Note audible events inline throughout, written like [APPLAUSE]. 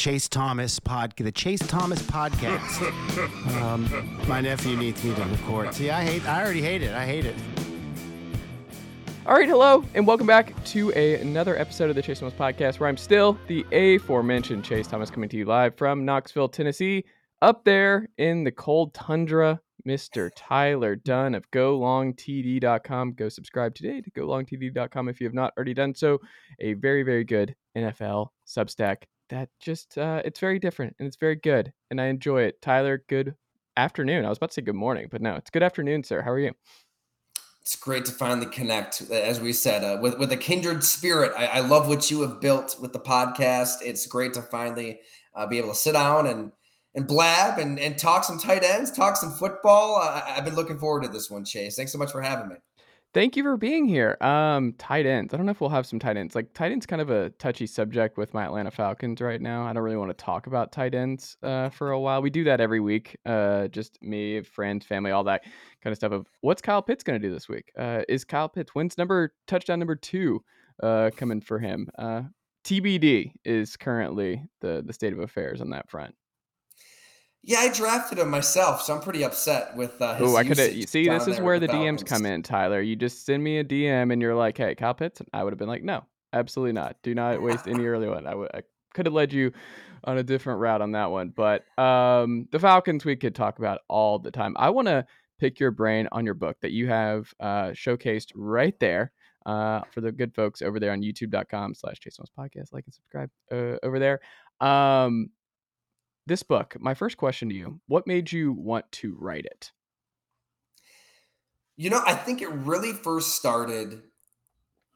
Chase Thomas pod, the Chase Thomas podcast. [LAUGHS] um, my nephew needs me to record. See, I hate. I already hate it. I hate it. All right, hello, and welcome back to a, another episode of the Chase Thomas podcast, where I'm still the aforementioned Chase Thomas coming to you live from Knoxville, Tennessee. Up there in the cold tundra, Mr. Tyler Dunne of GoLongTD.com. Go subscribe today to GoLongTD.com if you have not already done so. A very, very good NFL Substack that just uh, it's very different and it's very good, and I enjoy it. Tyler, good afternoon. I was about to say good morning, but no, it's good afternoon, sir. How are you? It's great to finally connect, as we said, uh, with with a kindred spirit. I, I, love what you have built with the podcast. It's great to finally uh, be able to sit down and and blab and, and talk some tight ends, talk some football. I, I've been looking forward to this one, Chase. Thanks so much for having me. Thank you for being here. Um, tight ends. I don't know if we'll have some tight ends. Like tight ends, kind of a touchy subject with my Atlanta Falcons right now. I don't really want to talk about tight ends uh, for a while. We do that every week. Uh, just me, friends, family, all that kind of stuff. Of what's Kyle Pitts going to do this week? Uh, is Kyle Pitts wins number touchdown number two uh, coming for him? Uh, TBD is currently the the state of affairs on that front. Yeah, I drafted him myself, so I'm pretty upset with uh, his. Oh, I could see. This is where the DMs come in, Tyler. You just send me a DM and you're like, "Hey, Kyle Pitts," I would have been like, "No, absolutely not. Do not waste any early one." I would. I could have led you on a different route on that one, but um, the Falcons we could talk about all the time. I want to pick your brain on your book that you have uh, showcased right there. Uh, for the good folks over there on youtube.com slash Chase podcast, like and subscribe uh, over there. Um, this book, my first question to you, what made you want to write it? You know, I think it really first started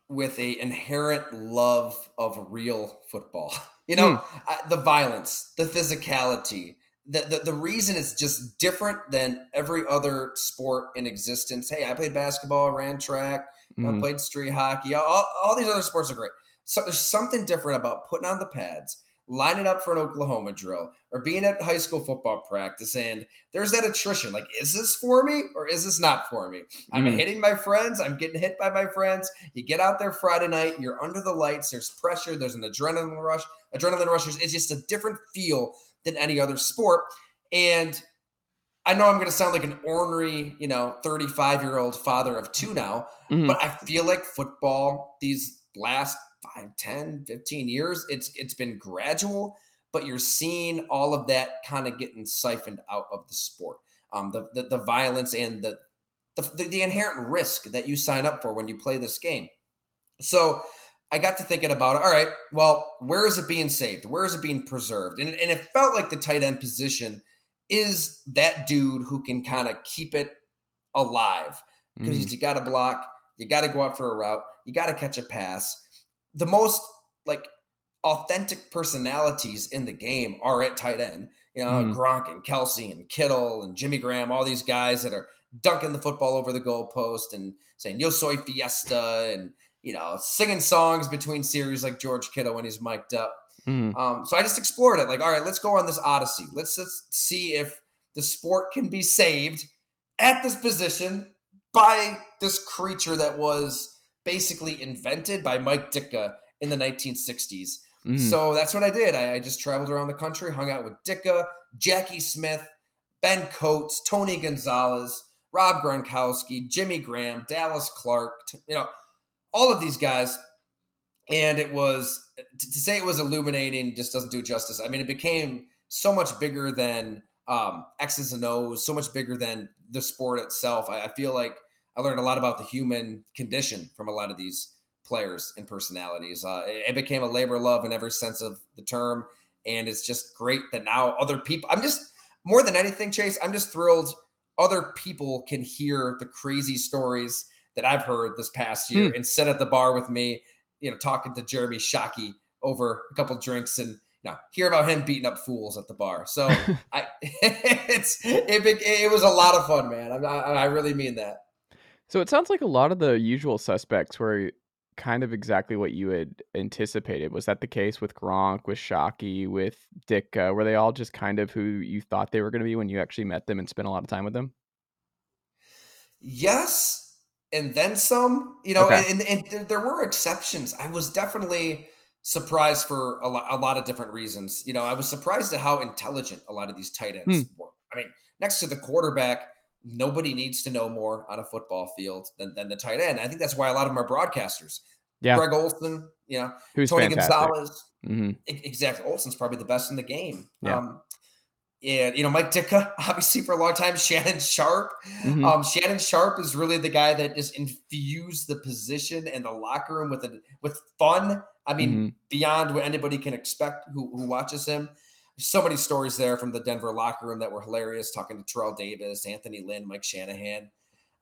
with a inherent love of real football. [LAUGHS] You know, I, the violence, the physicality, the, the the reason it's just different than every other sport in existence. Hey, I played basketball, ran track, I Mhm. played street hockey. All, all these other sports are great. So there's something different about putting on the pads, lining up for an Oklahoma drill, or being at high school football practice, and there's that attrition. Like, is this for me or is this not for me? I'm Mhm. hitting my friends. I'm getting hit by my friends. You get out there Friday night, you're under the lights. There's pressure. There's an adrenaline rush. Adrenaline rushes. It's just a different feel than any other sport. And I know I'm going to sound like an ornery, you know, 35 year old father of two now, Mhm. but I feel like football these last 5, 10, 15 years, it's it's been gradual, but you're seeing all of that kind of getting siphoned out of the sport. Um, the, the the violence and the, the the inherent risk that you sign up for when you play this game. So I got to thinking about it. All right, well, where is it being saved? Where is it being preserved? And, and it felt like the tight end position is that dude who can kind of keep it alive because Mhm. you got to block, you got to go out for a route, you got to catch a pass. The most like authentic personalities in the game are at tight end. You know, Mhm. Gronk and Kelce and Kittle and Jimmy Graham, all these guys that are dunking the football over the goalpost and saying "Yo soy fiesta" and you know singing songs between series like George Kittle when he's mic'd up. Mhm. Um, so I just explored it. Like, all right, let's go on this odyssey. Let's just see if the sport can be saved at this position by this creature that was basically invented by Mike Ditka in the 1960s. Mhm. So that's what I did. I, I just traveled around the country, hung out with Ditka, Jackie Smith, Ben Coates, Tony Gonzalez, Rob Gronkowski, Jimmy Graham, Dallas Clark, you know, all of these guys. And it was to, to say it was illuminating just doesn't do justice. I mean, it became so much bigger than um, X's and O's, so much bigger than the sport itself. I, I feel like I learned a lot about the human condition from a lot of these players and personalities. Uh, it, it became a labor love in every sense of the term, and it's just great that now other people. I'm just more than anything, Chase. I'm just thrilled other people can hear the crazy stories that I've heard this past year and sit at the bar with me, you know, talking to Jeremy Shockey over a couple drinks and you know, hear about him beating up fools at the bar. So [LAUGHS] I, [LAUGHS] it's it, it was a lot of fun, man. I, I, I really mean that. So it sounds like a lot of the usual suspects were kind of exactly what you had anticipated. Was that the case with Gronk, with Shockey, with Ditka? Were they all just kind of who you thought they were going to be when you actually met them and spent a lot of time with them? Yes, and then some. You know, Okay. and, and there- there were exceptions. I was definitely surprised for a lot, a lot of different reasons. You know, I was surprised at how intelligent a lot of these tight ends Hmm. were. I mean, next to the quarterback, nobody needs to know more on a football field than, than the tight end. I think that's why a lot of them are broadcasters. Yeah. Greg Olsen, you know, Who's Tony fantastic. Gonzalez. hmm E- Exactly. Olsen's probably the best in the game. Yeah. Um, and, you know, Mike Ditka, [LAUGHS] obviously for a long time, Shannon Sharpe. Mhm. Um, Shannon Sharpe is really the guy that just infused the position and the locker room with a, with fun. I mean, Mhm. beyond what anybody can expect who, who watches him. So many stories there from the Denver locker room that were hilarious, talking to Terrell Davis, Anthony Lynn, Mike Shanahan.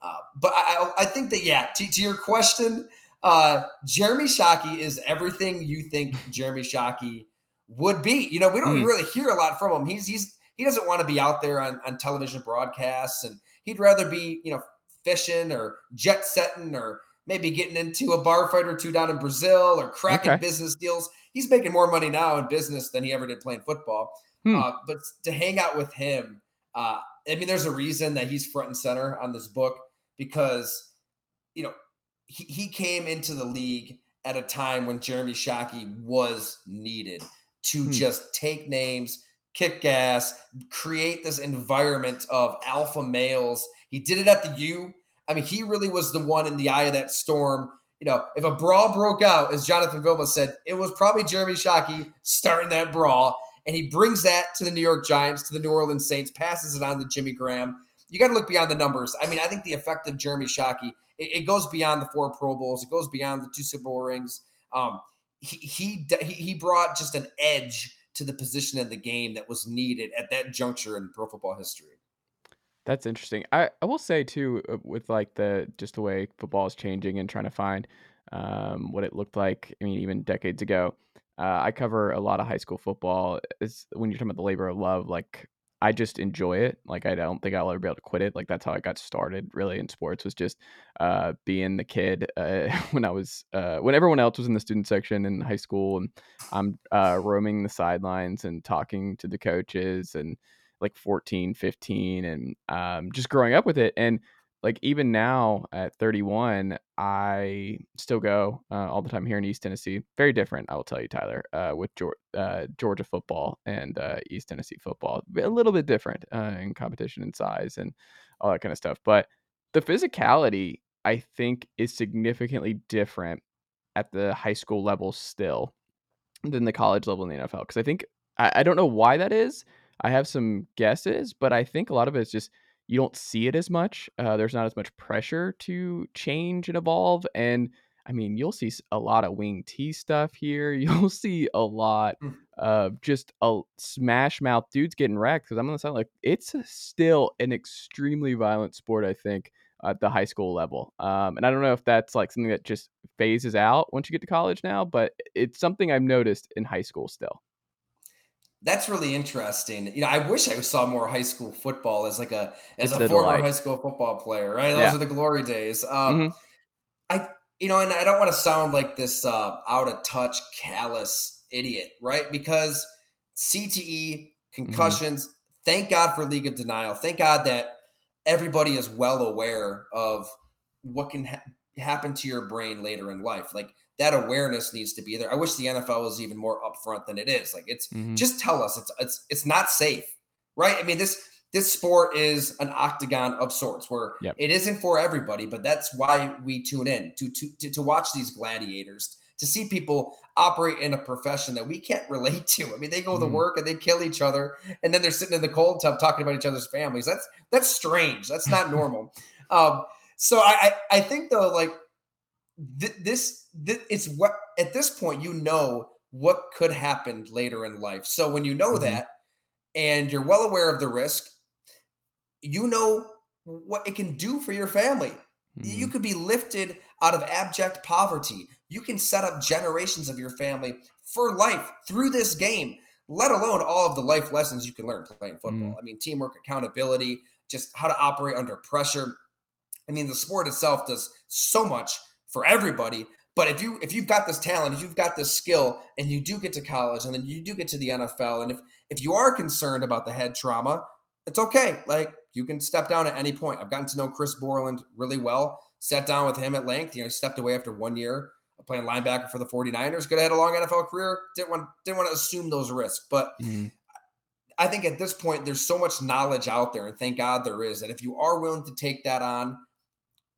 Uh, but I, I think that, yeah, to, to your question, uh, Jeremy Shockey is everything you think Jeremy Shockey would be. You know, we don't Mm. really hear a lot from him. He's he's he doesn't want to be out there on, on television broadcasts, and he'd rather be, you know, fishing or jet setting or maybe getting into a bar fight or two down in Brazil or cracking Okay. business deals. He's making more money now in business than he ever did playing football. Hmm. Uh, but to hang out with him, uh, I mean, there's a reason that he's front and center on this book because, you know, he, he came into the league at a time when Jeremy Shockey was needed to Hmm. just take names, kick gas, create this environment of alpha males. He did it at the U. I mean, he really was the one in the eye of that storm. You know, if a brawl broke out, as Jonathan Vilma said, it was probably Jeremy Shockey starting that brawl. And he brings that to the New York Giants, to the New Orleans Saints, passes it on to Jimmy Graham. You got to look beyond the numbers. I mean, I think the effect of Jeremy Shockey, it, it goes beyond the four Pro Bowls. It goes beyond the two Super Bowl rings. Um, he, he he brought just an edge to the position of the game that was needed at that juncture in pro football history. That's interesting. I, I will say too, uh, with like the just the way football is changing and trying to find um, what it looked like. I mean, even decades ago. Uh, I cover a lot of high school football. It's when you're talking about the labor of love. Like I just enjoy it. Like I don't think I'll ever be able to quit it. Like that's how I got started really in sports was just uh, being the kid uh, [LAUGHS] when I was uh, when everyone else was in the student section in high school and I'm uh, roaming the sidelines and talking to the coaches and like 14 15 and um, just growing up with it and like even now at 31 i still go uh, all the time here in east tennessee very different i will tell you tyler uh, with Georgia, uh, georgia football and uh, east tennessee football a little bit different uh, in competition and size and all that kind of stuff but the physicality i think is significantly different at the high school level still than the college level in the nfl because i think I, I don't know why that is I have some guesses, but I think a lot of it is just you don't see it as much. Uh, there's not as much pressure to change and evolve. And I mean, you'll see a lot of wing T stuff here. [LAUGHS] You'll see a lot Mm. of just a smash mouth dudes getting wrecked. Because I'm on the side like it's still an extremely violent sport. I think at the high school level. Um, and I don't know if that's like something that just phases out once you get to college now, but it's something I've noticed in high school still. That's really interesting. You know, I wish I saw more high school football as like a as It's a former high school football player, right? Those Yeah. are the glory days. Um, Mhm. I you know, and I don't want to sound like this uh, out of touch, callous idiot, right? Because CTE, concussions. Thank God for League of Denial. Thank God that everybody is well aware of what can ha- happen to your brain later in life. Like that awareness needs to be there. I wish the NFL was even more upfront than it is. Like it's Mhm. just tell us it's it's it's not safe, right? I mean this this sport is an octagon of sorts where Yep. it isn't for everybody, but that's why we tune in to to to, to watch these gladiators to see people operate in a profession that we can't [LAUGHS] relate to. I mean, they go to Mhm. work and they kill each other, and then they're sitting in the cold tub talking about each other's families. That's that's strange. That's not [LAUGHS] normal. um, so I, I I think though, like th- this, th- it's what at this point you know what could happen later in life. So when you know Mhm. that and you're well aware of the risk, you know what it can do for your family. You Mhm. could be lifted out of abject poverty. You can set up generations of your family for life through this game, let alone all of the life lessons you can learn playing football. I mean, teamwork, accountability, just how to operate under pressure. I mean, the sport itself does so much for everybody. But if you if you've got this talent, if you've got this skill, and you do get to college, and then you do get to the NFL, and if if you are concerned about the head trauma, it's okay. Like you can step down at any point. I've gotten to know Chris Borland really well. Sat down with him at length. You know, he stepped away after one year playing linebacker for the 49ers. Could have had a long NFL career. Didn't want didn't want to assume those risks. But mm-hmm. I think at this point, there's so much knowledge out there, and thank God there is, that if you are willing to take that on,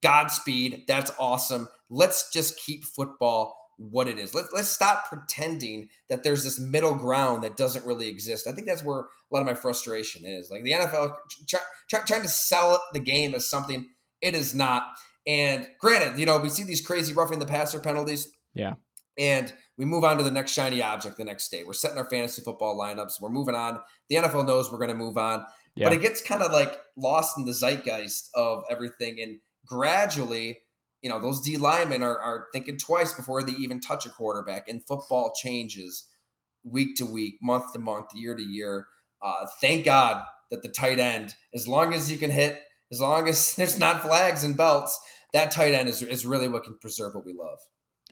Godspeed. That's awesome. Let's just keep football what it is. Let, let's stop pretending that there's this middle ground that doesn't really exist. I think that's where a lot of my frustration is. Like the NFL try, try, trying to sell the game as something it is not. And granted, you know, we see these crazy roughing the passer penalties. Yeah. And we move on to the next shiny object the next day. We're setting our fantasy football lineups. We're moving on. The NFL knows we're going to move on. Yeah. But it gets kind of like lost in the zeitgeist of everything. And gradually, you know, those D linemen are, are thinking twice before they even touch a quarterback. And football changes week to week, month to month, year to year. Uh, thank God that the tight end, as long as you can hit, as long as [LAUGHS] there's not flags and belts, that tight end is, is really what can preserve what we love.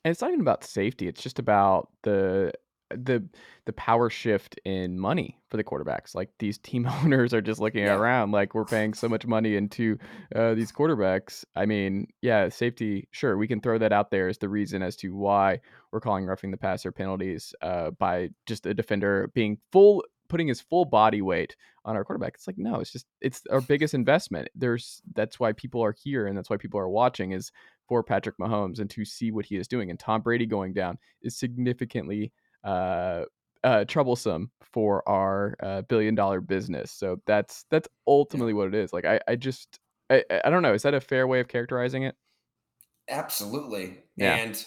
And it's not even about safety. It's just about the the the power shift in money for the quarterbacks. Like these team [LAUGHS] owners are just looking yeah. around like we're paying so much money into uh, these quarterbacks. I mean, yeah, safety. Sure, we can throw that out there as the reason as to why we're calling roughing the passer penalties uh, by just a defender being full putting his full body weight on our quarterback. It's like no, it's just it's our [LAUGHS] biggest investment. There's that's why people are here and that's why people are watching is for Patrick Mahomes and to see what he is doing. And Tom Brady going down is significantly uh, uh, troublesome for our uh, billion dollar business. So that's that's ultimately what it is. Like I, I just I, I don't know. Is that a fair way of characterizing it? Absolutely. Yeah. And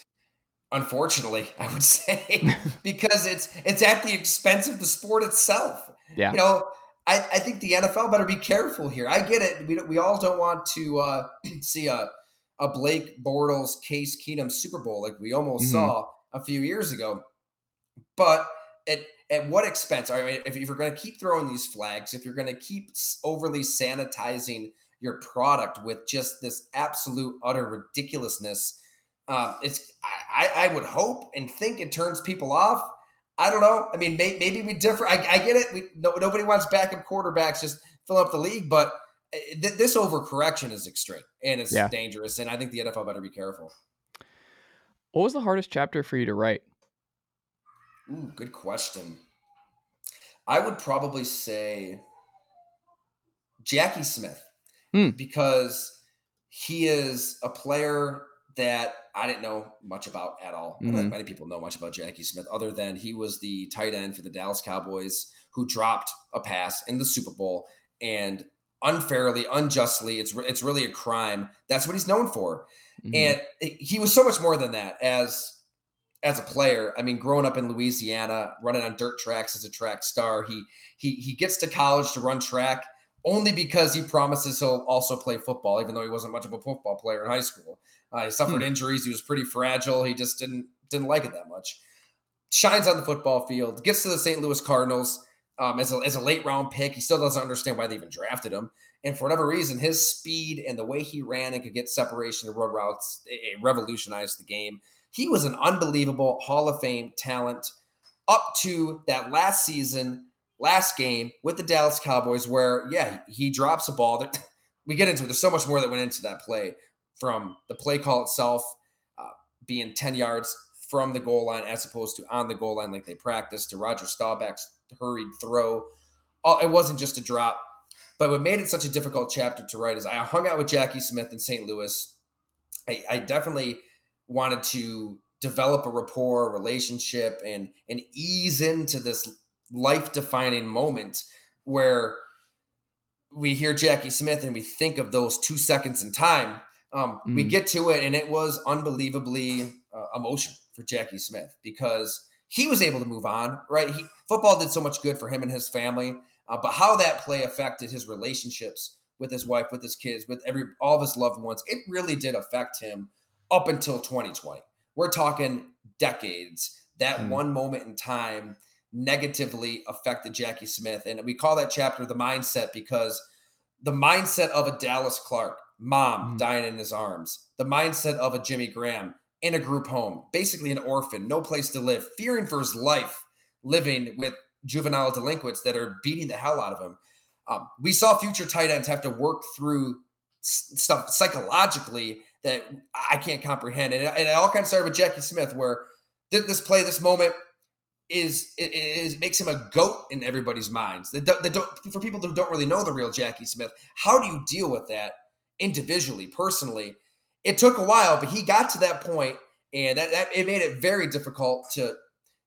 unfortunately, I would [LAUGHS] say [LAUGHS] because it's it's at the expense of the sport itself. Yeah. You know, I, I think the NFL better be careful here. I get it. We, we all don't want to uh, [CLEARS THROAT] see a a Blake Bortles Case Keenum Super Bowl like we almost mm-hmm. saw a few years ago. But at at what expense? I mean, if you're going to keep throwing these flags, if you're going to keep overly sanitizing your product with just this absolute utter ridiculousness, uh, it's I, I would hope and think it turns people off. I don't know. I mean, may, maybe we differ. I, I, get it. We, no, nobody wants backup quarterbacks just fill up the league, but eh, th- this overcorrection is extreme and it's yeah. dangerous. And I think the NFL better be careful. What was the hardest chapter for you to write? Ooh, good question. I would probably say Jackie Smith hmm. because he is a player that I didn't know much about at all. Mm-hmm. many people know much about Jackie Smith, other than he was the tight end for the Dallas Cowboys who dropped a pass in the Super Bowl and unfairly, unjustly, it's it's really a crime. That's what he's known for, mm-hmm. and he was so much more than that as as a player. I mean, growing up in Louisiana, running on dirt tracks as a track star, he he he gets to college to run track only because he promises he'll also play football, even though he wasn't much of a football player in high school. Uh, he suffered hmm. injuries. He was pretty fragile. He just didn't didn't like it that much. Shines on the football field. Gets to the St. Louis Cardinals um, as a as a late round pick. He still doesn't understand why they even drafted him. And for whatever reason, his speed and the way he ran and could get separation of road routes, it, it revolutionized the game. He was an unbelievable Hall of Fame talent up to that last season, last game with the Dallas Cowboys, where, yeah, he drops a ball. That [LAUGHS] we get into it. There's so much more that went into that play from the play call itself uh, being 10 yards from the goal line as opposed to on the goal line like they practiced to Roger Staubach's hurried throw. Uh, it wasn't just a drop. But what made it such a difficult chapter to write is I hung out with Jackie Smith in St. Louis. I, I definitely wanted to develop a rapport, relationship, and and ease into this life defining moment where we hear Jackie Smith and we think of those two seconds in time. Um, mm. We get to it, and it was unbelievably uh, emotional for Jackie Smith because he was able to move on. Right, he, football did so much good for him and his family, uh, but how that play affected his relationships with his wife, with his kids, with every all of his loved ones, it really did affect him up until 2020. We're talking decades. That mm. one moment in time negatively affected Jackie Smith. And we call that chapter the mindset because the mindset of a Dallas Clark, mom mm. dying in his arms, the mindset of a Jimmy Graham in a group home, basically an orphan, no place to live, fearing for his life, living with juvenile delinquents that are beating the hell out of him. Um, we saw future tight ends have to work through stuff psychologically that I can't comprehend. And it, and it all kind of started with Jackie Smith, where this play, this moment is is makes him a goat in everybody's minds. That that don't, for people who don't really know the real Jackie Smith, how do you deal with that individually, personally? It took a while, but he got to that point, and that, that it made it very difficult to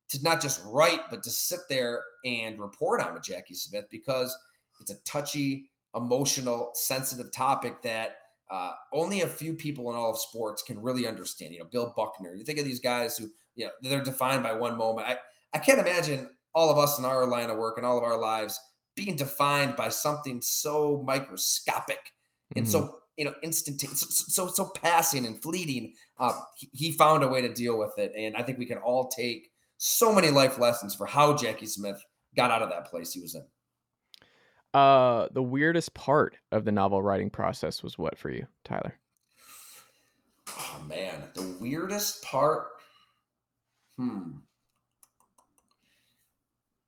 to not just write, but to sit there and report on with Jackie Smith because it's a touchy, emotional, sensitive topic that uh, only a few people in all of sports can really understand. You know, Bill Buckner. You think of these guys who, you know, they're defined by one moment. I, I can't imagine all of us in our line of work and all of our lives being defined by something so microscopic mm-hmm. and so mm-hmm. you know instantaneous, so, so so passing and fleeting. Uh, he, he found a way to deal with it, and I think we can all take so many life lessons for how Jackie Smith got out of that place he was in. Uh, the weirdest part of the novel writing process was what for you, Tyler? Oh man, the weirdest part. Hmm.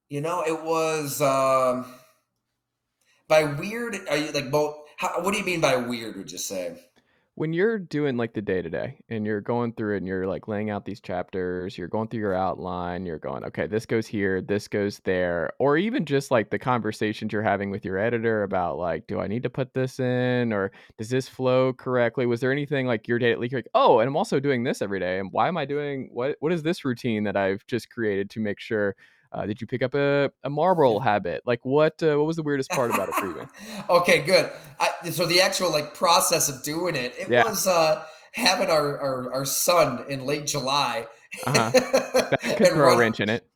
You know, it was um by weird. Are you like both? How, what do you mean by weird? Would you say? When you're doing like the day to day and you're going through it and you're like laying out these chapters, you're going through your outline, you're going, okay, this goes here, this goes there, or even just like the conversations you're having with your editor about like, do I need to put this in or does this flow correctly? Was there anything like your day like, oh, and I'm also doing this every day, and why am I doing what? What is this routine that I've just created to make sure uh, did you pick up a, a Marlboro [LAUGHS] habit? Like what? Uh, what was the weirdest part about it for you? [LAUGHS] okay, good. I, so the actual like process of doing it, it yeah. was uh, having our, our, our son in late July. Uh-huh. [LAUGHS] That could throw a wrench in it,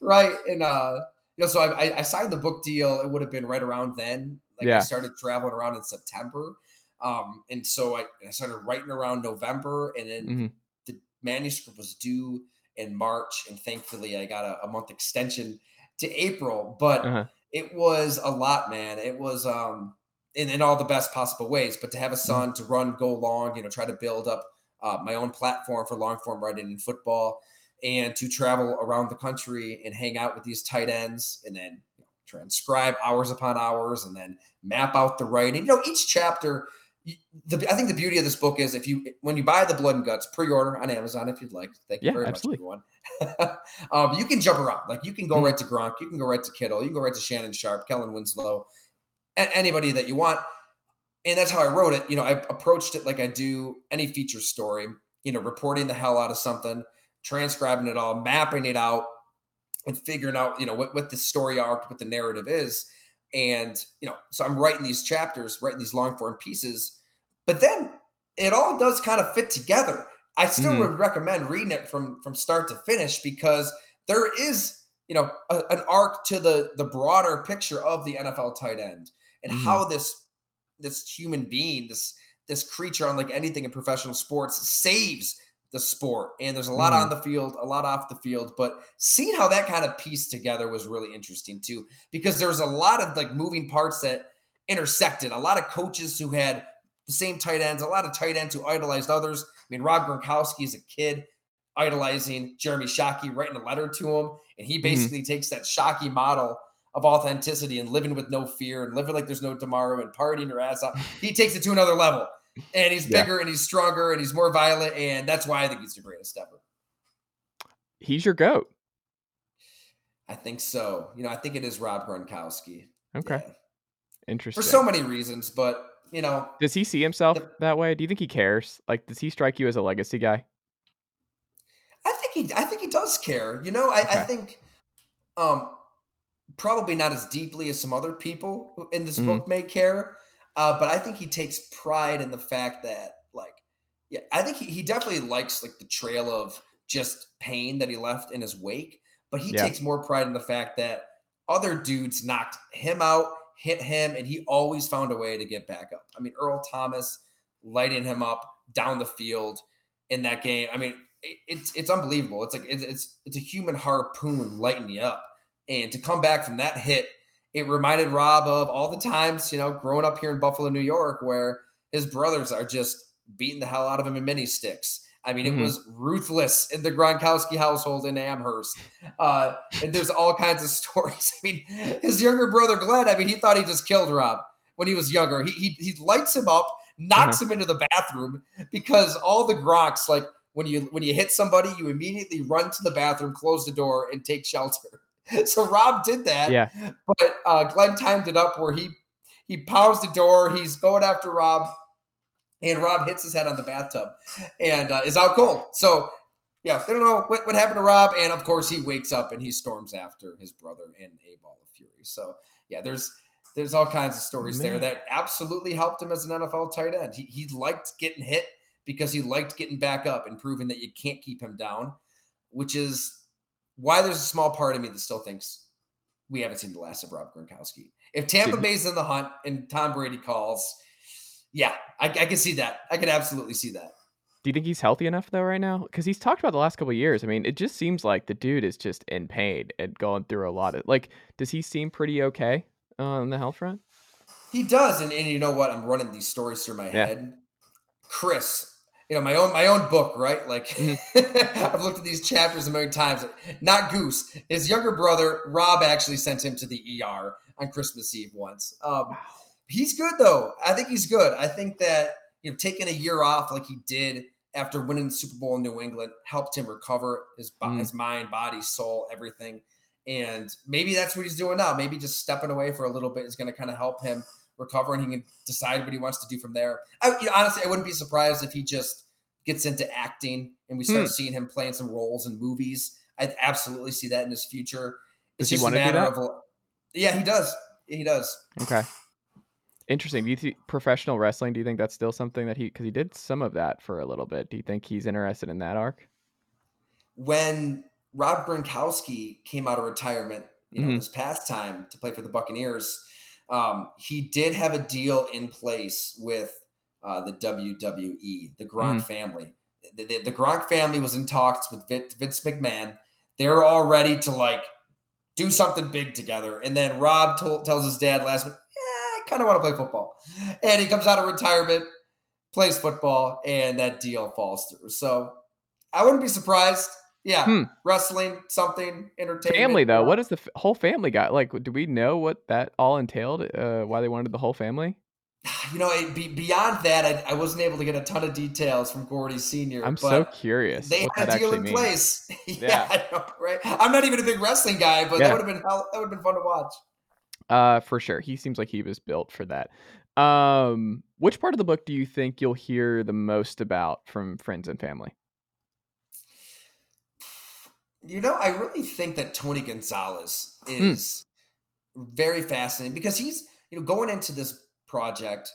right? And uh, you know, so I, I signed the book deal. It would have been right around then. Like yeah. I started traveling around in September, um, and so I, I started writing around November, and then mm-hmm. the manuscript was due in March, and thankfully I got a, a month extension to April. But uh-huh. it was a lot, man. It was um in, in all the best possible ways. But to have a mm-hmm. son mm-hmm. to run, go long, you know, try to build up uh, my own platform for long form writing in football, and to travel around the country and hang out with these tight ends, and then transcribe hours upon hours, and then map out the writing. You know, each chapter the, I think the beauty of this book is if you when you buy the Blood and Guts pre-order on Amazon if you'd like. Thank you yeah, very absolutely. much, everyone. [LAUGHS] um, you can jump around. Like you can go mm-hmm. right to Gronk, you can go right to Kittle, you can go right to Shannon Sharpe, Kellen Winslow, and anybody that you want. And that's how I wrote it. You know, I approached it like I do any feature story. You know, reporting the hell out of something, transcribing it all, mapping it out, and figuring out you know what what the story arc, what the narrative is and, you know, so I'm writing these chapters, writing these long form pieces, but then it all does kind of fit together. I still mm-hmm. would recommend reading it from from start to finish because there is, you know, a, an arc to the the broader picture of the NFL tight end and mm-hmm. how this this human being, this this creature, unlike anything in professional sports, saves the sport. And there's a lot mm. on the field, a lot off the field, but seeing how that kind of pieced together was really interesting too, because there's a lot of like moving parts that intersected. A lot of coaches who had the same tight ends, a lot of tight ends who idolized others. I mean, Rob Gronkowski is a kid idolizing Jeremy Shockey, writing a letter to him, and he mm-hmm. basically mm. takes that Shockey model of authenticity and living with no fear and living like there's no tomorrow and partying your ass off. He takes it to another level and he's bigger yeah. and he's stronger and he's more violent, and that's why I think he's the greatest ever. He's your goat. I think so. You know, I think it is Rob Gronkowski. Okay. Yeah. Interesting. For so many reasons, but you know, does he see himself the, that way? Do you think he cares? Like, does he strike you as a legacy guy? I think he. I think he does care. You know, I, okay. I think, um, probably not as deeply as some other people in this mm-hmm. book may care. Uh, but I think he takes pride in the fact that, like, yeah, I think he, he definitely likes like the trail of just pain that he left in his wake. But he yeah. takes more pride in the fact that other dudes knocked him out, hit him, and he always found a way to get back up. I mean, Earl Thomas lighting him up down the field in that game. I mean, it, it's it's unbelievable. It's like it's, it's it's a human harpoon lighting you up, and to come back from that hit it reminded Rob of all the times, you know, growing up here in Buffalo, New York, where his brothers are just beating the hell out of him in mini sticks. I mean, mm-hmm. it was ruthless in the Gronkowski household in Amherst. Uh, and there's all kinds of [LAUGHS] stories. I mean, his younger brother Glenn, I mean, he thought he just killed Rob when he was younger. He, he, he lights him up, knocks him into the bathroom because all the Gronks, like when you when you hit somebody, you immediately run to the bathroom, close the door, and take shelter. [LAUGHS] So Rob did that. Yeah. But uh, Glenn timed it up where he he pounds the door. He's going after Rob, and Rob hits his head on the bathtub and uh, is out cold. So yeah, they don't know what, what happened to Rob, and of course he wakes up and he storms after his brother in a ball of fury. So yeah, there's there's all kinds of stories there that absolutely helped him as an NFL tight end. He he liked getting hit because he liked getting back up and proving that you can't keep him down, which is why there's a small part of me that still thinks we haven't seen the last of Rob Gronkowski. If Tampa Bay's in the hunt and Tom Brady calls, yeah, I, I can see that. I can absolutely see that. Do you think he's healthy enough though right now? Because he's talked about the last couple of years. I mean, it just seems like the dude is just in pain and going through a lot of like. Does he seem pretty okay uh, on the health front? He does, and, and you know what? I'm running these stories through my Yeah. head. Chris, you know my own my own book, right? Like Mm-hmm. [LAUGHS] I've looked at these chapters a million times. Not Goose, his younger brother Rob actually sent him to the ER on Christmas Eve once. Um, he's good though. I think he's good. I think that you know taking a year off like he did after winning the Super Bowl in New England helped him recover his Mm. his mind, body, soul, everything. And maybe that's what he's doing now. Maybe just stepping away for a little bit is going to kind of help him recover, and he can decide what he wants to do from there. I, you know, honestly, I wouldn't be surprised if he just gets into acting and we start Hmm. seeing him playing some roles in movies. I absolutely see that in his future. Does It's he just a matter of yeah, he does. He does. Okay. Interesting. Do you think professional wrestling? Do you think that's still something that he because he did some of that for a little bit? Do you think he's interested in that arc? when Rob Gronkowski came out of retirement, you know, Mhm. this past time to play for the Buccaneers, um, he did have a deal in place with uh, the WWE, the Gronk family. The, the, the Gronk family was in talks with Vince McMahon. They're all ready to like do something big together. And then Rob told, tells his dad last minute, yeah, I kind of want to play football. And he comes out of retirement, plays football, and that deal falls through. So I wouldn't be surprised. Yeah, Hmm. wrestling, something, entertainment. Family though, uh, does the f- whole family got? Like, do we know what that all entailed? Uh, why they wanted the whole family? [SIGHS] You know, it, be, beyond that, I, I wasn't able to get a ton of details from Gordy Senior. I'm but so curious They what had a deal in means. place. [LAUGHS] yeah, Yeah. I know, right. I'm not even a big wrestling guy, but Yeah. that would have been hell, that would have been fun to watch. Uh, for sure. He seems like he was built for that. Um, which part of the book do you think you'll hear the most about from friends and family? You know, I really think that Tony Gonzalez Hmm. is very fascinating because he's, you know, going into this project.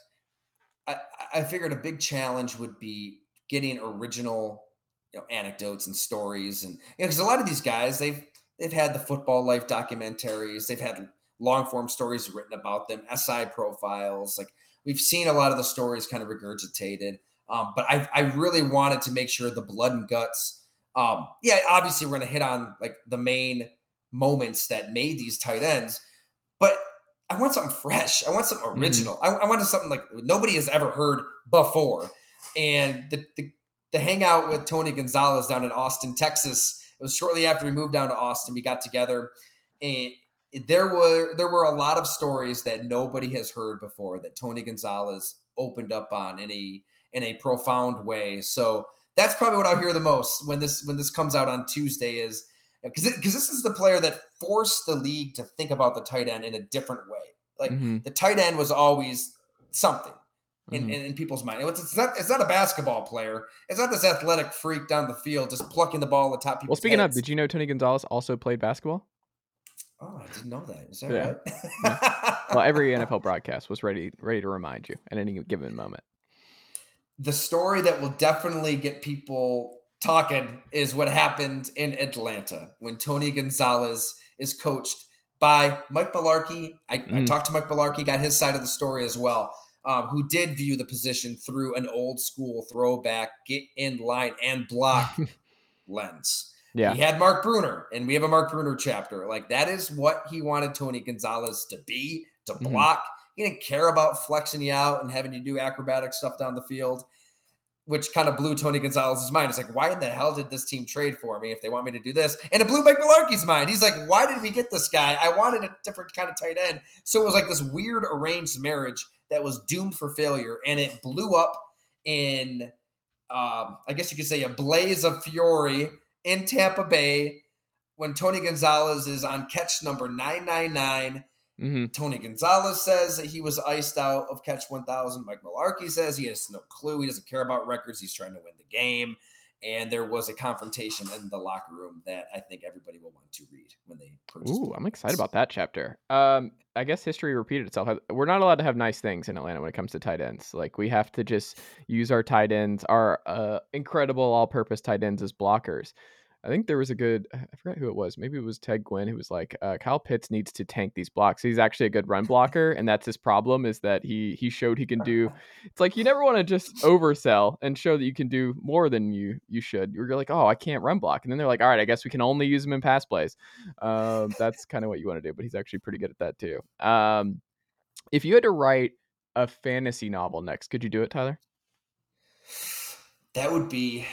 I, I figured a big challenge would be getting original, you know, anecdotes and stories, and because a lot of these guys they've they've had the football life documentaries, they've had long form stories written about them, SI profiles, like we've seen a lot of the stories kind of regurgitated. Um, but I, I really wanted to make sure the blood and guts. Um, yeah, obviously we're going to hit on like the main moments that made these tight ends, but I want something fresh. I want something Mhm. original. I, I wanted something like nobody has ever heard before. And the, the the hangout with Tony Gonzalez down in Austin, Texas. It was shortly after we moved down to Austin. We got together, and there were there were a lot of stories that nobody has heard before that Tony Gonzalez opened up on in a in a profound way. So that's probably what I'll hear the most when this when this comes out on Tuesday is because because this is the player that forced the league to think about the tight end in a different way. Like Mhm, the tight end was always something in, mhm. in, in people's mind. It's, it's not it's not a basketball player. It's not this athletic freak down the field just plucking the ball at the top people's Well, speaking heads. of, did you know Tony Gonzalez also played basketball? Oh, I didn't know that. Is that Yeah. right? Well, every [LAUGHS] NFL broadcast was ready ready to remind you at any given moment. The story that will definitely get people talking is what happened in Atlanta when Tony Gonzalez is coached by Mike Mularkey. I, I Mm. talked to Mike Mularkey, got his side of the story as well, um, who did view the position through an old school throwback, get in line and block [LAUGHS] lens. Yeah. He had Mark Bruener, and we have a Mark Bruener chapter. Like that is what he wanted Tony Gonzalez to be, to Mhm. block. He didn't care about flexing you out and having you do acrobatic stuff down the field, which kind of blew Tony Gonzalez's mind. It's like, why in the hell did this team trade for me if they want me to do this? And it blew Mike Mularkey's mind. He's like, why did we get this guy? I wanted a different kind of tight end. So it was like this weird arranged marriage that was doomed for failure, and it blew up in, um, I guess you could say, a blaze of fury in Tampa Bay when Tony Gonzalez is on catch number 999. Mm-hmm. Tony Gonzalez says that he was iced out of catch 1000. Mike Mularkey says he has no clue. He doesn't care about records. He's trying to win the game. And there was a confrontation in the locker room that I think everybody will want to read when they purchase. Ooh, I'm excited about that chapter. Um, I guess history repeated itself. We're not allowed to have nice things in Atlanta when it comes to tight ends. Like we have to just use our tight ends, our uh, incredible all-purpose tight ends as blockers. I think there was a good I forgot who it was. Maybe it was Ted Gwynn who was like, uh, Kyle Pitts needs to tank these blocks. He's actually a good run blocker, and that's his problem is that he he showed he can do. [LAUGHS] It's like you never want to just oversell and show that you can do more than you you should. You're like, oh, I can't run block, and then they're like, all right, I guess we can only use him in pass plays. Um, that's kind of what you want to do, but he's actually pretty good at that too. Um, if you had to write a fantasy novel next, could you do it, Tyler? That would be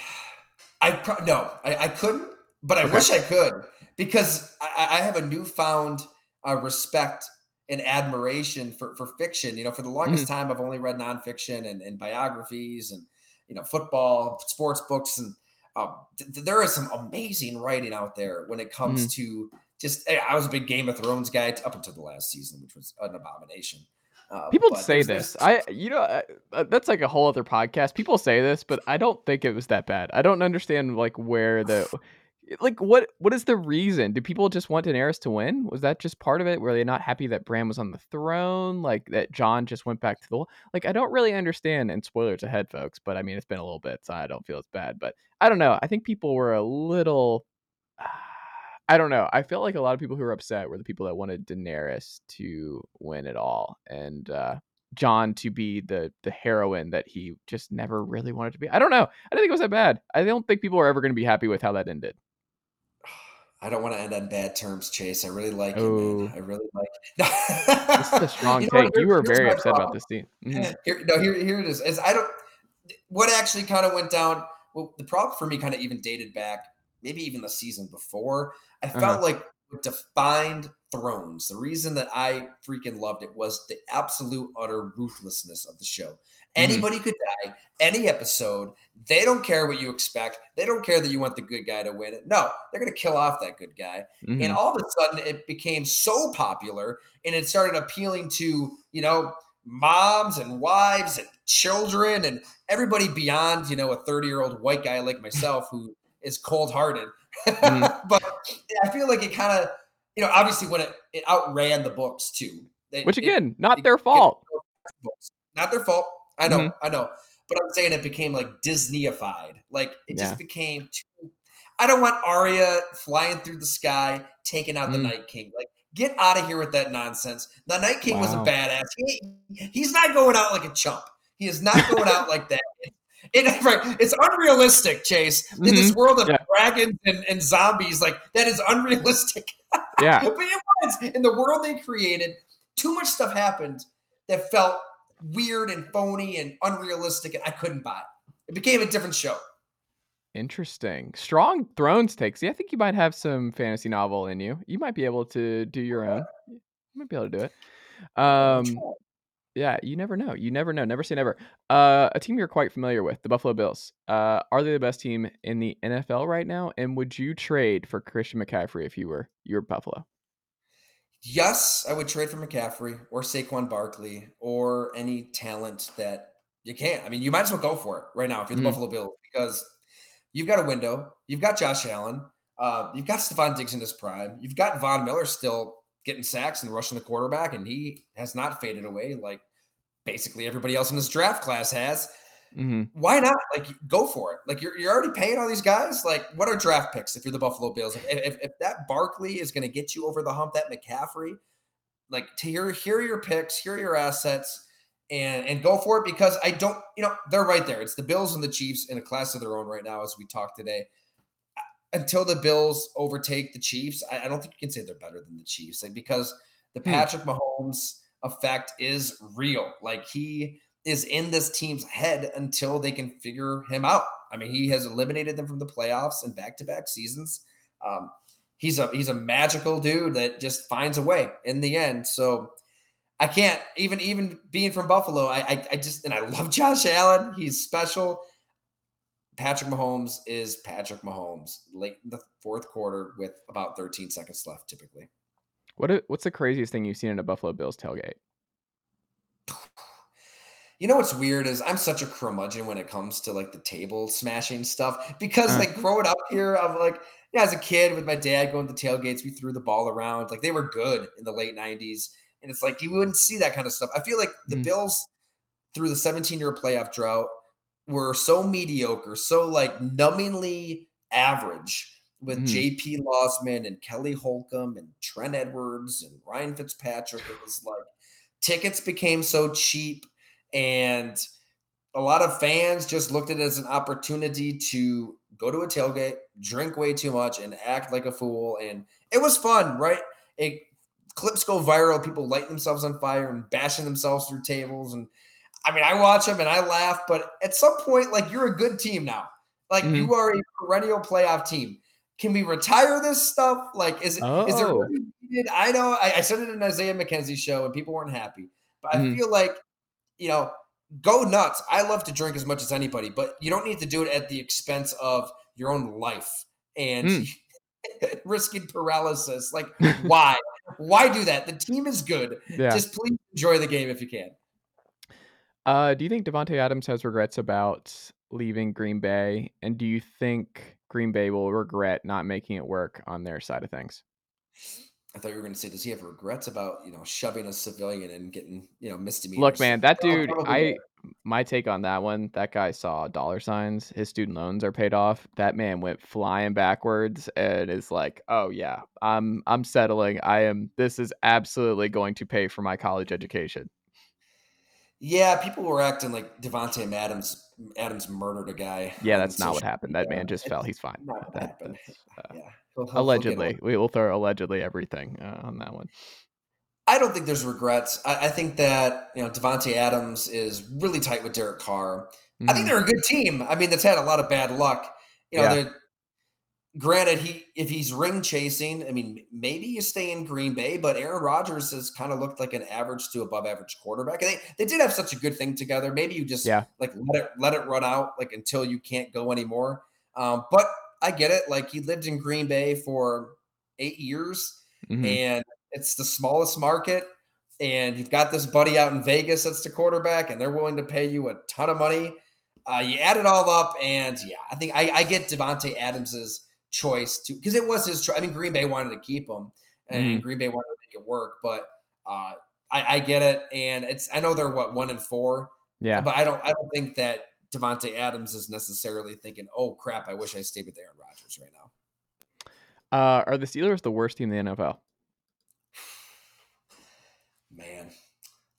I pro- no, I, I couldn't, but I okay. wish I could because I, I have a newfound uh, respect and admiration for for fiction. You know, for the longest mm. time, I've only read nonfiction and, and biographies and you know football, sports books, and um, th- there is some amazing writing out there when it comes mm. to just. I was a big Game of Thrones guy up until the last season, which was an abomination. Uh, People say this. I, you know, uh, uh, that's like a whole other podcast. People say this, but I don't think it was that bad. I don't understand like where the, [SIGHS] like what what is the reason? Do people just want Daenerys to win? Was that just part of it? Were they not happy that Bran was on the throne? Like that Jon just went back to the like? I don't really understand. And spoilers ahead, folks. But I mean, it's been a little bit, so I don't feel as bad. But I don't know. I think people were a little. [SIGHS] I don't know. I felt like a lot of people who were upset were the people that wanted Daenerys to win it all and uh, Jon to be the the heroine that he just never really wanted to be. I don't know. I don't think it was that bad. I don't think people are ever going to be happy with how that ended. [SIGHS] I don't want to end on bad terms, Chase. I really like oh. it, I really like it. this is a [LAUGHS] strong you take. you were very upset problem. about this scene. Mm-hmm. [LAUGHS] Here, no, here, here it is. is. I don't. What actually kind of went down. Well, the problem for me kind of even dated back, maybe even the season before. I uh-huh. felt like defined Thrones, the reason that I freaking loved it was the absolute utter ruthlessness of the show. Mm-hmm. Anybody could die, any episode. They don't care what you expect. They don't care that you want the good guy to win it. No, they're going to kill off that good guy. Mm-hmm. And all of a sudden, it became so popular and it started appealing to, you know, moms and wives and children and everybody beyond, you know, a 30 year old white guy like myself who is cold hearted Mm. [LAUGHS] but I feel like it kind of, you know, obviously when it, it outran the books too. Which again, it, not it, their fault. Not their fault. I know, mm-hmm. I know. But I'm saying it became like Disneyified. Like it yeah. just became too. I don't want Arya flying through the sky, taking out mm. the Night King. Like, get out of here with that nonsense. The Night King wow. was a badass. He, he's not going out like a chump. He is not going out like that. [LAUGHS] It, right, it's unrealistic, Chase. Mm-hmm. In this mm-hmm. world of yeah. Dragons and, and, zombies, like that is unrealistic. [LAUGHS] Yeah, but it was in the world they created. Too much stuff happened that felt weird and phony and unrealistic, and I couldn't buy it. It became a different show. Interesting. Strong Thrones takes. Yeah, I think you might have some fantasy novel in you. You might be able to do your own. You might be able to do it. Um, yeah, you never know. You never know. Never say never. Uh, a team you're quite familiar with, the Buffalo Bills. Uh, are they the best team in the NFL right now? And would you trade for Christian McCaffrey if you were you were Buffalo? Yes, I would trade for McCaffrey or Saquon Barkley or any talent that you can't. I mean, you might as well go for it right now if you're the mm-hmm. Buffalo Bills because you've got a window. You've got Josh Allen. Uh, you've got Stefon Diggs in his prime. You've got Von Miller still getting sacks and rushing the quarterback, and he has not faded away like basically everybody else in this draft class has. Mm-hmm. Why not? Like, go for it. Like, you're, you're already paying all these guys. Like, what are draft picks if you're the Buffalo Bills? If, if, if that Barkley is going to get you over the hump, that McCaffrey, like, to hear, hear your picks, hear your assets, and and go for it because I don't, you know, they're right there. It's the Bills and the Chiefs in a class of their own right now as we talk today until the Bills overtake the Chiefs, I, I, don't think you can say they're better than the Chiefs, like because the hmm. Patrick Mahomes effect is real. Like he is in this team's head until they can figure him out. I mean, he has eliminated them from the playoffs in back-to-back seasons. Um, he's a he's a magical dude that just finds a way in the end. So I can't even even being from Buffalo. I, I I just and I love [LAUGHS] Josh Allen. He's special. Patrick Mahomes is Patrick Mahomes late in the fourth quarter with about 13 seconds left, typically. What what's the craziest thing you've seen in a Buffalo Bills tailgate? [SIGHS] You know what's weird is I'm such a curmudgeon when it comes to like the table smashing stuff because Uh. like growing up here, I'm like, yeah, as a kid with my dad going to tailgates, we threw the ball around. Like they were good in the late 90s. And it's like you wouldn't see that kind of stuff. I feel like the Mm. Bills through the 17 year playoff drought were so mediocre, so like numbingly average with Mhm. JP Losman and Kelly Holcomb and Trent Edwards and Ryan Fitzpatrick. It was like tickets became so cheap and a lot of fans just looked at it as an opportunity to go to a tailgate, drink way too much, and act like a fool. And it was fun, right? It clips go viral, people lighting themselves on fire and bashing themselves through tables. And I mean, I watch them and I laugh, but at some point, like you're a good team now. Like Mhm. you are a perennial playoff team. Can we retire this stuff? Like, is it is Oh. really needed? I know I, I said it in Isaiah McKenzie show and people weren't happy, but I Mhm. feel like you know, go nuts. I love to drink as much as anybody, but you don't need to do it at the expense of your own life and Mm. [LAUGHS] risking paralysis. Like, why? why do that? The team is good. Yeah. Just please enjoy the game if you can. Uh, do you think Davante Adams has regrets about leaving Green Bay, and do you think Green Bay will regret not making it work on their side of things? I thought you were going to say, does he have regrets about you know shoving a civilian and getting you know misdemeanors? Look, man, that Oh, dude, probably I my take on that one, that guy saw dollar signs, his student loans are paid off. That man went flying backwards and is like, "Oh yeah, I'm I'm settling. I am this is absolutely going to pay for my college education." Yeah, people were acting like Davante Adams Adams murdered a guy. Yeah, that's not what happened. That man just fell. He's fine. Not what That- happened. that's, uh, Yeah, He'll- he'll- he'll allegedly. We will throw allegedly everything uh, on that one. I don't think there's regrets. I, I think that you know Davante Adams is really tight with Derek Carr. I think Mhm. they're a good team. I mean, that's had a lot of bad luck. You know, Yeah. they're granted he if he's ring chasing, I mean, maybe you stay in Green Bay, but Aaron Rodgers has kind of looked like an average to above average quarterback. And they, they did have such a good thing together. Maybe you just Yeah. like let it let it run out like until you can't go anymore. Um, but I get it. Like he lived in Green Bay for eight years Mhm. and it's the smallest market. And you've got this buddy out in Vegas that's the quarterback, and they're willing to pay you a ton of money. Uh, you add it all up, and yeah, I think I, I get Davante Adams's choice to because it was his choice. I mean, Green Bay wanted to keep him, and Green Bay wanted to make it work. But uh, I, I get it, and it's I know they're what one and four, Yeah. but I don't I don't think that Davante Adams is necessarily thinking, oh crap, I wish I stayed with Aaron Rodgers right now. Uh, are the Steelers the worst team in the NFL? [SIGHS] Man,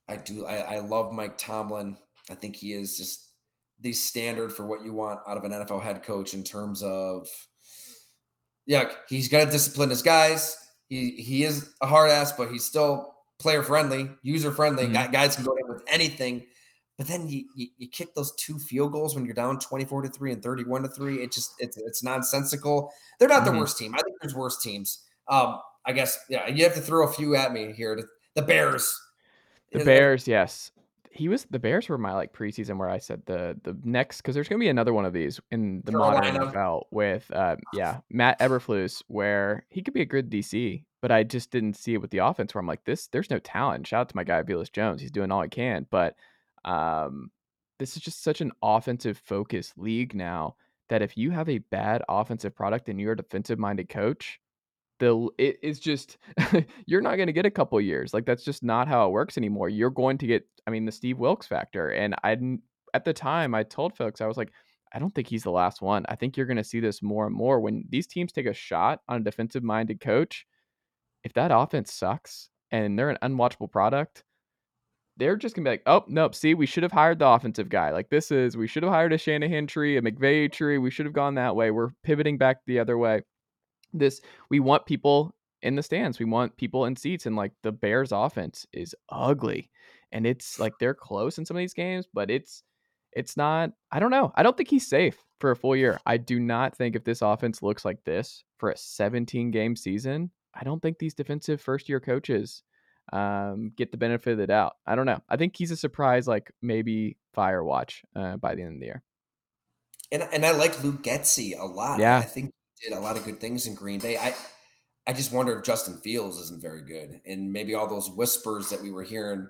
I do. I, I love Mike Tomlin. I think he is just the standard for what you want out of an NFL head coach in terms of, yeah, he's got to discipline his guys. He he is a hard ass, but he's still player friendly, user friendly. Mhm. Guys can go in with anything. But then you, you you kick those two field goals when you're down 24 to 3 and 31 to 3. It just it's it's nonsensical. They're not Mhm. the worst team. I think there's worse teams. Um, I guess yeah, you have to throw a few at me here. The Bears. The Bears, yes. He was the Bears were my like preseason where I said the the next because there's gonna be another one of these in the modern NFL with uh yeah Matt Eberflus where he could be a good DC but I just didn't see it with the offense where I'm like this there's no talent. Shout out to my guy Velus Jones he's doing all he can but um this is just such an offensive focused league now that if you have a bad offensive product and you're a defensive minded coach the it is just [LAUGHS] you're not going to get a couple years like that's just not how it works anymore you're going to get i mean the steve wilks factor and i at the time i told folks i was like i don't think he's the last one i think you're going to see this more and more when these teams take a shot on a defensive minded coach if that offense sucks and they're an unwatchable product they're just gonna be like, oh nope, see, we should have hired the offensive guy. Like this is, we should have hired a Shanahan tree, a McVay tree. We should have gone that way. We're pivoting back the other way this we want people in the stands. We want people in seats and like the Bears offense is ugly. And it's like they're close in some of these games, but it's it's not I don't know. I don't think he's safe for a full year. I do not think if this offense looks like this for a 17 game season, I don't think these defensive first year coaches um, get the benefit of the doubt. I don't know. I think he's a surprise, like maybe fire watch uh, by the end of the year. And and I like Luke Getsy a lot. Yeah. I think did a lot of good things in Green Bay. I I just wonder if Justin Fields isn't very good, and maybe all those whispers that we were hearing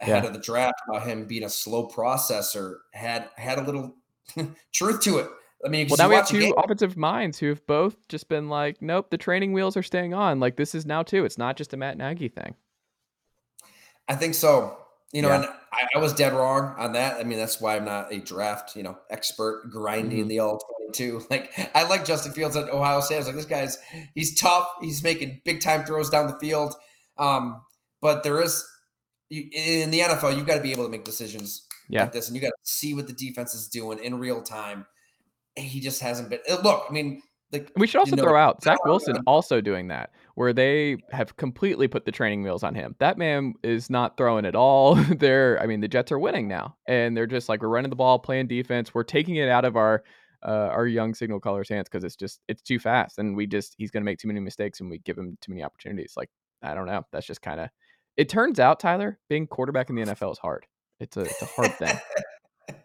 ahead Yeah. of the draft about him being a slow processor had had a little [LAUGHS] truth to it. I mean, Well, now we have two offensive minds who have both just been like, nope, the training wheels are staying on. Like this is now too. It's not just a Matt Nagy thing. I think so. You know, Yeah. and I, I was dead wrong on that. I mean, that's why I'm not a draft, you know, expert grinding Mhm. the all 22. [LAUGHS] Like, I like Justin Fields at Ohio State. I was like, this guy's he's tough. He's making big time throws down the field. Um, but there is you, in the NFL, you've got to be able to make decisions Yeah. like this, and you got to see what the defense is doing in real time. And he just hasn't been. Look, I mean, like We should also know, throw out Zach Wilson also doing that, where they have completely put the training wheels on him. That man is not throwing at all. [LAUGHS] they're, I mean, the Jets are winning now, and they're just like we're running the ball, playing defense. We're taking it out of our uh, our young signal callers' hands because it's just it's too fast, and we just he's going to make too many mistakes, and we give him too many opportunities. Like I don't know. That's just kind of. It turns out, Tyler, being quarterback in the NFL is hard. It's a it's a hard thing. [LAUGHS]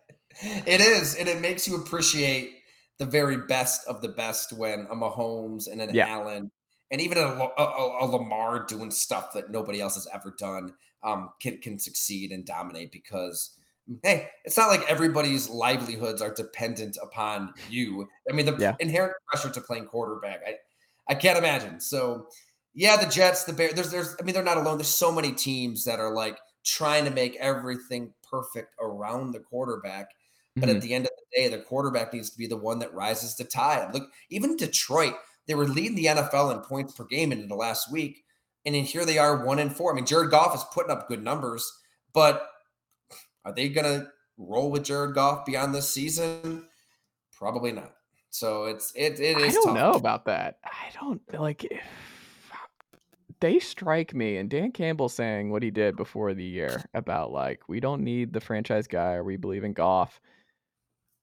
it is, and it makes you appreciate the very best of the best when a Mahomes and an Yeah. Allen and even a, a- a- Lamar doing stuff that nobody else has ever done um, can can succeed and dominate because hey, it's not like everybody's livelihoods are dependent upon you. I mean, the Yeah. inherent pressure to playing quarterback, I I can't imagine. So yeah, the Jets, the Bears, there's there's I mean, they're not alone. There's so many teams that are like trying to make everything perfect around the quarterback. But Mhm. at the end of the day, the quarterback needs to be the one that rises to tide. Look, even Detroit, they were leading the NFL in points per game in the last week. And then here they are, one and four. I mean, Jared Goff is putting up good numbers, but are they going to roll with Jared Goff beyond this season? Probably not. So it's it it I is. don't tough. know about that. I don't like. if- They strike me, and Dan Campbell saying what he did before the year about like we don't need the franchise guy or we believe in Goff.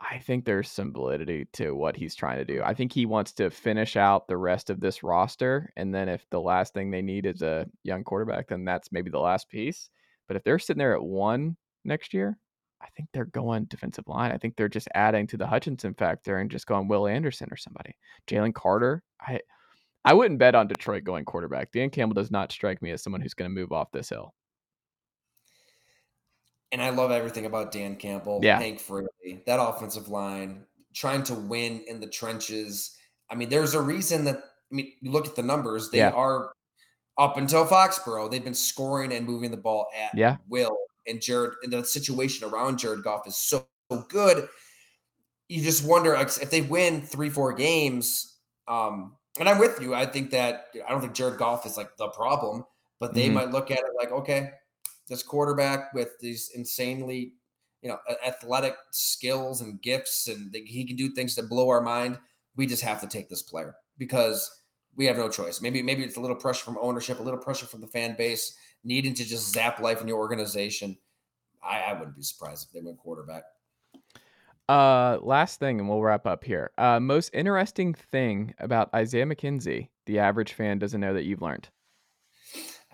I think there's some validity to what he's trying to do. I think he wants to finish out the rest of this roster, and then if the last thing they need is a young quarterback, then that's maybe the last piece. But if they're sitting there at one next year, I think they're going defensive line. I think they're just adding to the Hutchinson factor and just going Will Anderson or somebody. Jalen Carter. I I wouldn't bet on Detroit going quarterback. Dan Campbell does not strike me as someone who's going to move off this hill. And I love everything about Dan Campbell, Yeah. Hank Fraley, that offensive line, trying to win in the trenches. I mean, there's a reason that I mean, you look at the numbers, they Yeah. are up until Foxborough, they've been scoring and moving the ball at Yeah. will. And Jared and the situation around Jared Goff is so, so good. You just wonder if they win three, four games. Um, and I'm with you. I think that I don't think Jared Goff is like the problem, but they Mhm. might look at it like, okay, this quarterback with these insanely, you know, athletic skills and gifts, and he can do things that blow our mind. We just have to take this player because we have no choice. Maybe, maybe it's a little pressure from ownership, a little pressure from the fan base, needing to just zap life in your organization. I, I wouldn't be surprised if they went quarterback. Uh, last thing, and we'll wrap up here. Uh, most interesting thing about Isaiah McKenzie, the average fan doesn't know that you've learned.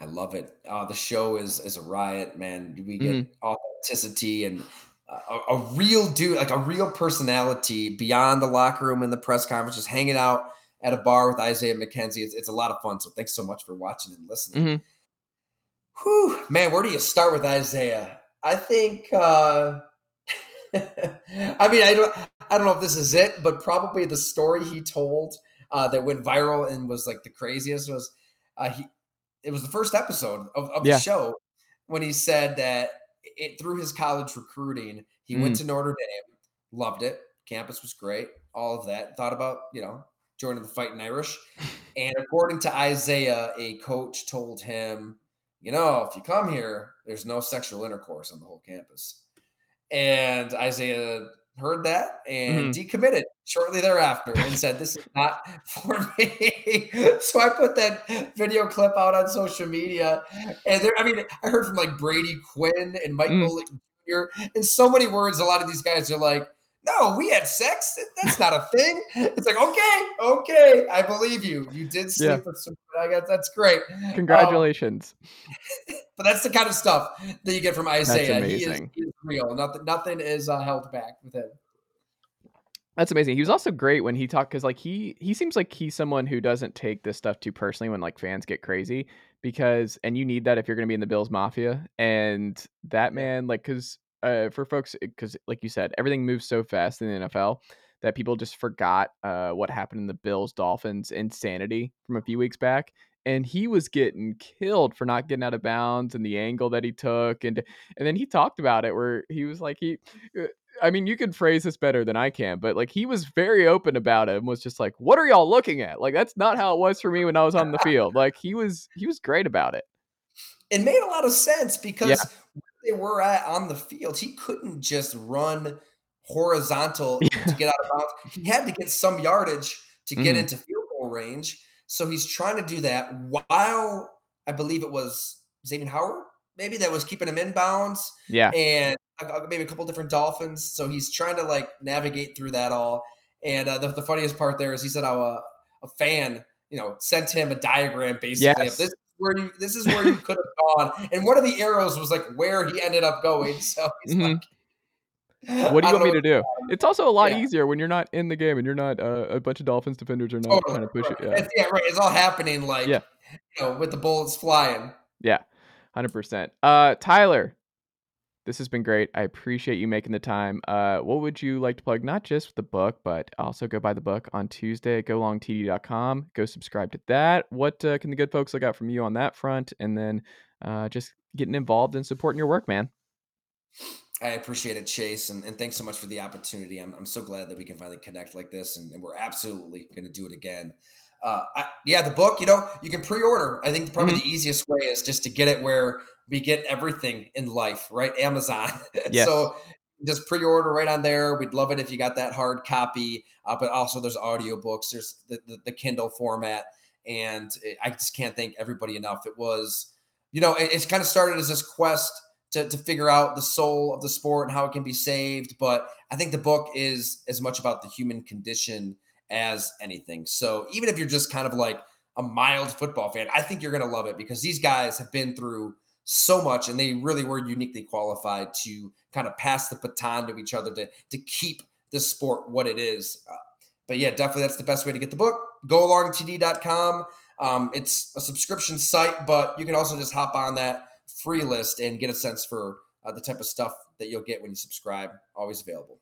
I love it. Uh, the show is is a riot, man. We get authenticity and a, a real dude, like a real personality beyond the locker room and the press conference, just hanging out at a bar with Isaiah McKenzie. It's, it's a lot of fun. So thanks so much for watching and listening. Mhm. Whew, man, where do you start with Isaiah? I think. uh [LAUGHS] I mean, I don't, I don't know if this is it, but probably the story he told uh, that went viral and was like the craziest was uh, he. It was the first episode of, of the show when he said that it through his college recruiting, he went mm. to Notre Dame, loved it, campus was great, all of that. Thought about you know joining the Fighting Irish, [LAUGHS] and according to Isaiah, a coach told him, you know, if you come here, there's no sexual intercourse on the whole campus. And Isaiah heard that and mm-hmm. decommitted shortly thereafter and said, This is not [LAUGHS] for me. [LAUGHS] so I put that video clip out on social media. And there, I mean, I heard from like Brady Quinn and Mike Mm. Jr. in so many words. A lot of these guys are like, no, we had sex. That's not a thing. It's like, okay, okay, I believe you. You did sleep Yeah. with some. I guess that's great. Um, Congratulations. [LAUGHS] but that's the kind of stuff that you get from Isaiah. He is, he is real. Nothing, nothing is uh, held back with him. That's amazing. He was also great when he talked because like he he seems like he's someone who doesn't take this stuff too personally when like fans get crazy because and you need that if you're going to be in the Bills Mafia and that man like because uh, for folks because like you said everything moves so fast in the NFL that people just forgot uh, what happened in the Bills Dolphins insanity from a few weeks back and he was getting killed for not getting out of bounds and the angle that he took and and then he talked about it where he was like he uh, I mean, you could phrase this better than I can, but like he was very open about it and was just like, "What are y'all looking at?" Like that's not how it was for me when I was on the [LAUGHS] field. Like he was he was great about it. It made a lot of sense because Yeah. where they were at on the field, he couldn't just run horizontal [LAUGHS] Yeah. to get out of bounds. He had to get some yardage to get Mhm. into field goal range. So he's trying to do that while I believe it was Xavier Howard, maybe that was keeping him in bounds. Yeah. and maybe a couple different dolphins. So he's trying to like navigate through that all. And uh, the, the funniest part there is he said how a, a fan, you know, sent him a diagram basically Yes. this is where you this is where you could have gone. And one of the arrows was like where he ended up going. So he's Mhm. like, [LAUGHS] What do you want me to do? It's also a lot Yeah. easier when you're not in the game and you're not uh, a bunch of Dolphins defenders are not Totally, trying to push it. Yeah. Yeah, right. It's all happening like Yeah. you know, with the bullets flying. Yeah. 100%. Uh Tyler, this has been great. I appreciate you making the time. Uh what would you like to plug not just the book, but also go buy the book on Tuesday at golongtd.com. Go subscribe to that. What uh, can the good folks look out from you on that front and then uh just getting involved and supporting your work, man. I appreciate it, Chase, and, and thanks so much for the opportunity. I'm, I'm so glad that we can finally connect like this, and, and we're absolutely going to do it again. Uh, I, yeah, the book, you know, you can pre-order. I think probably the easiest way is just to get it where we get everything in life, right? Amazon. [LAUGHS] Yes. so just pre-order right on there. We'd love it if you got that hard copy. Uh, but also, there's audiobooks. There's the, the, the Kindle format, and it- I just can't thank everybody enough. It was, you know, it, it's kind of started as this quest to, to figure out the soul of the sport and how it can be saved. But I think the book is as much about the human condition as anything. So even if you're just kind of like a mild football fan, I think you're going to love it because these guys have been through so much and they really were uniquely qualified to kind of pass the baton to each other to, to keep the sport what it is. Uh, but yeah, definitely that's the best way to get the book. GoLongTD.com. Um, it's a subscription site, but you can also just hop on that free list and get a sense for uh, the type of stuff that you'll get when you subscribe. Always available.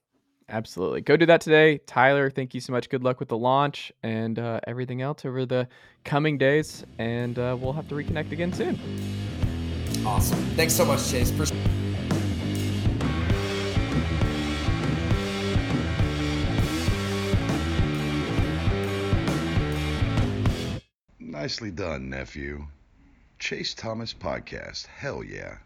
Absolutely. Go do that today. Tyler, thank you so much. Good luck with the launch and uh, everything else over the coming days. And uh, we'll have to reconnect again soon. Awesome. Thanks so much, Chase. Appreciate Nicely done, nephew. Chase Thomas Podcast. Hell yeah.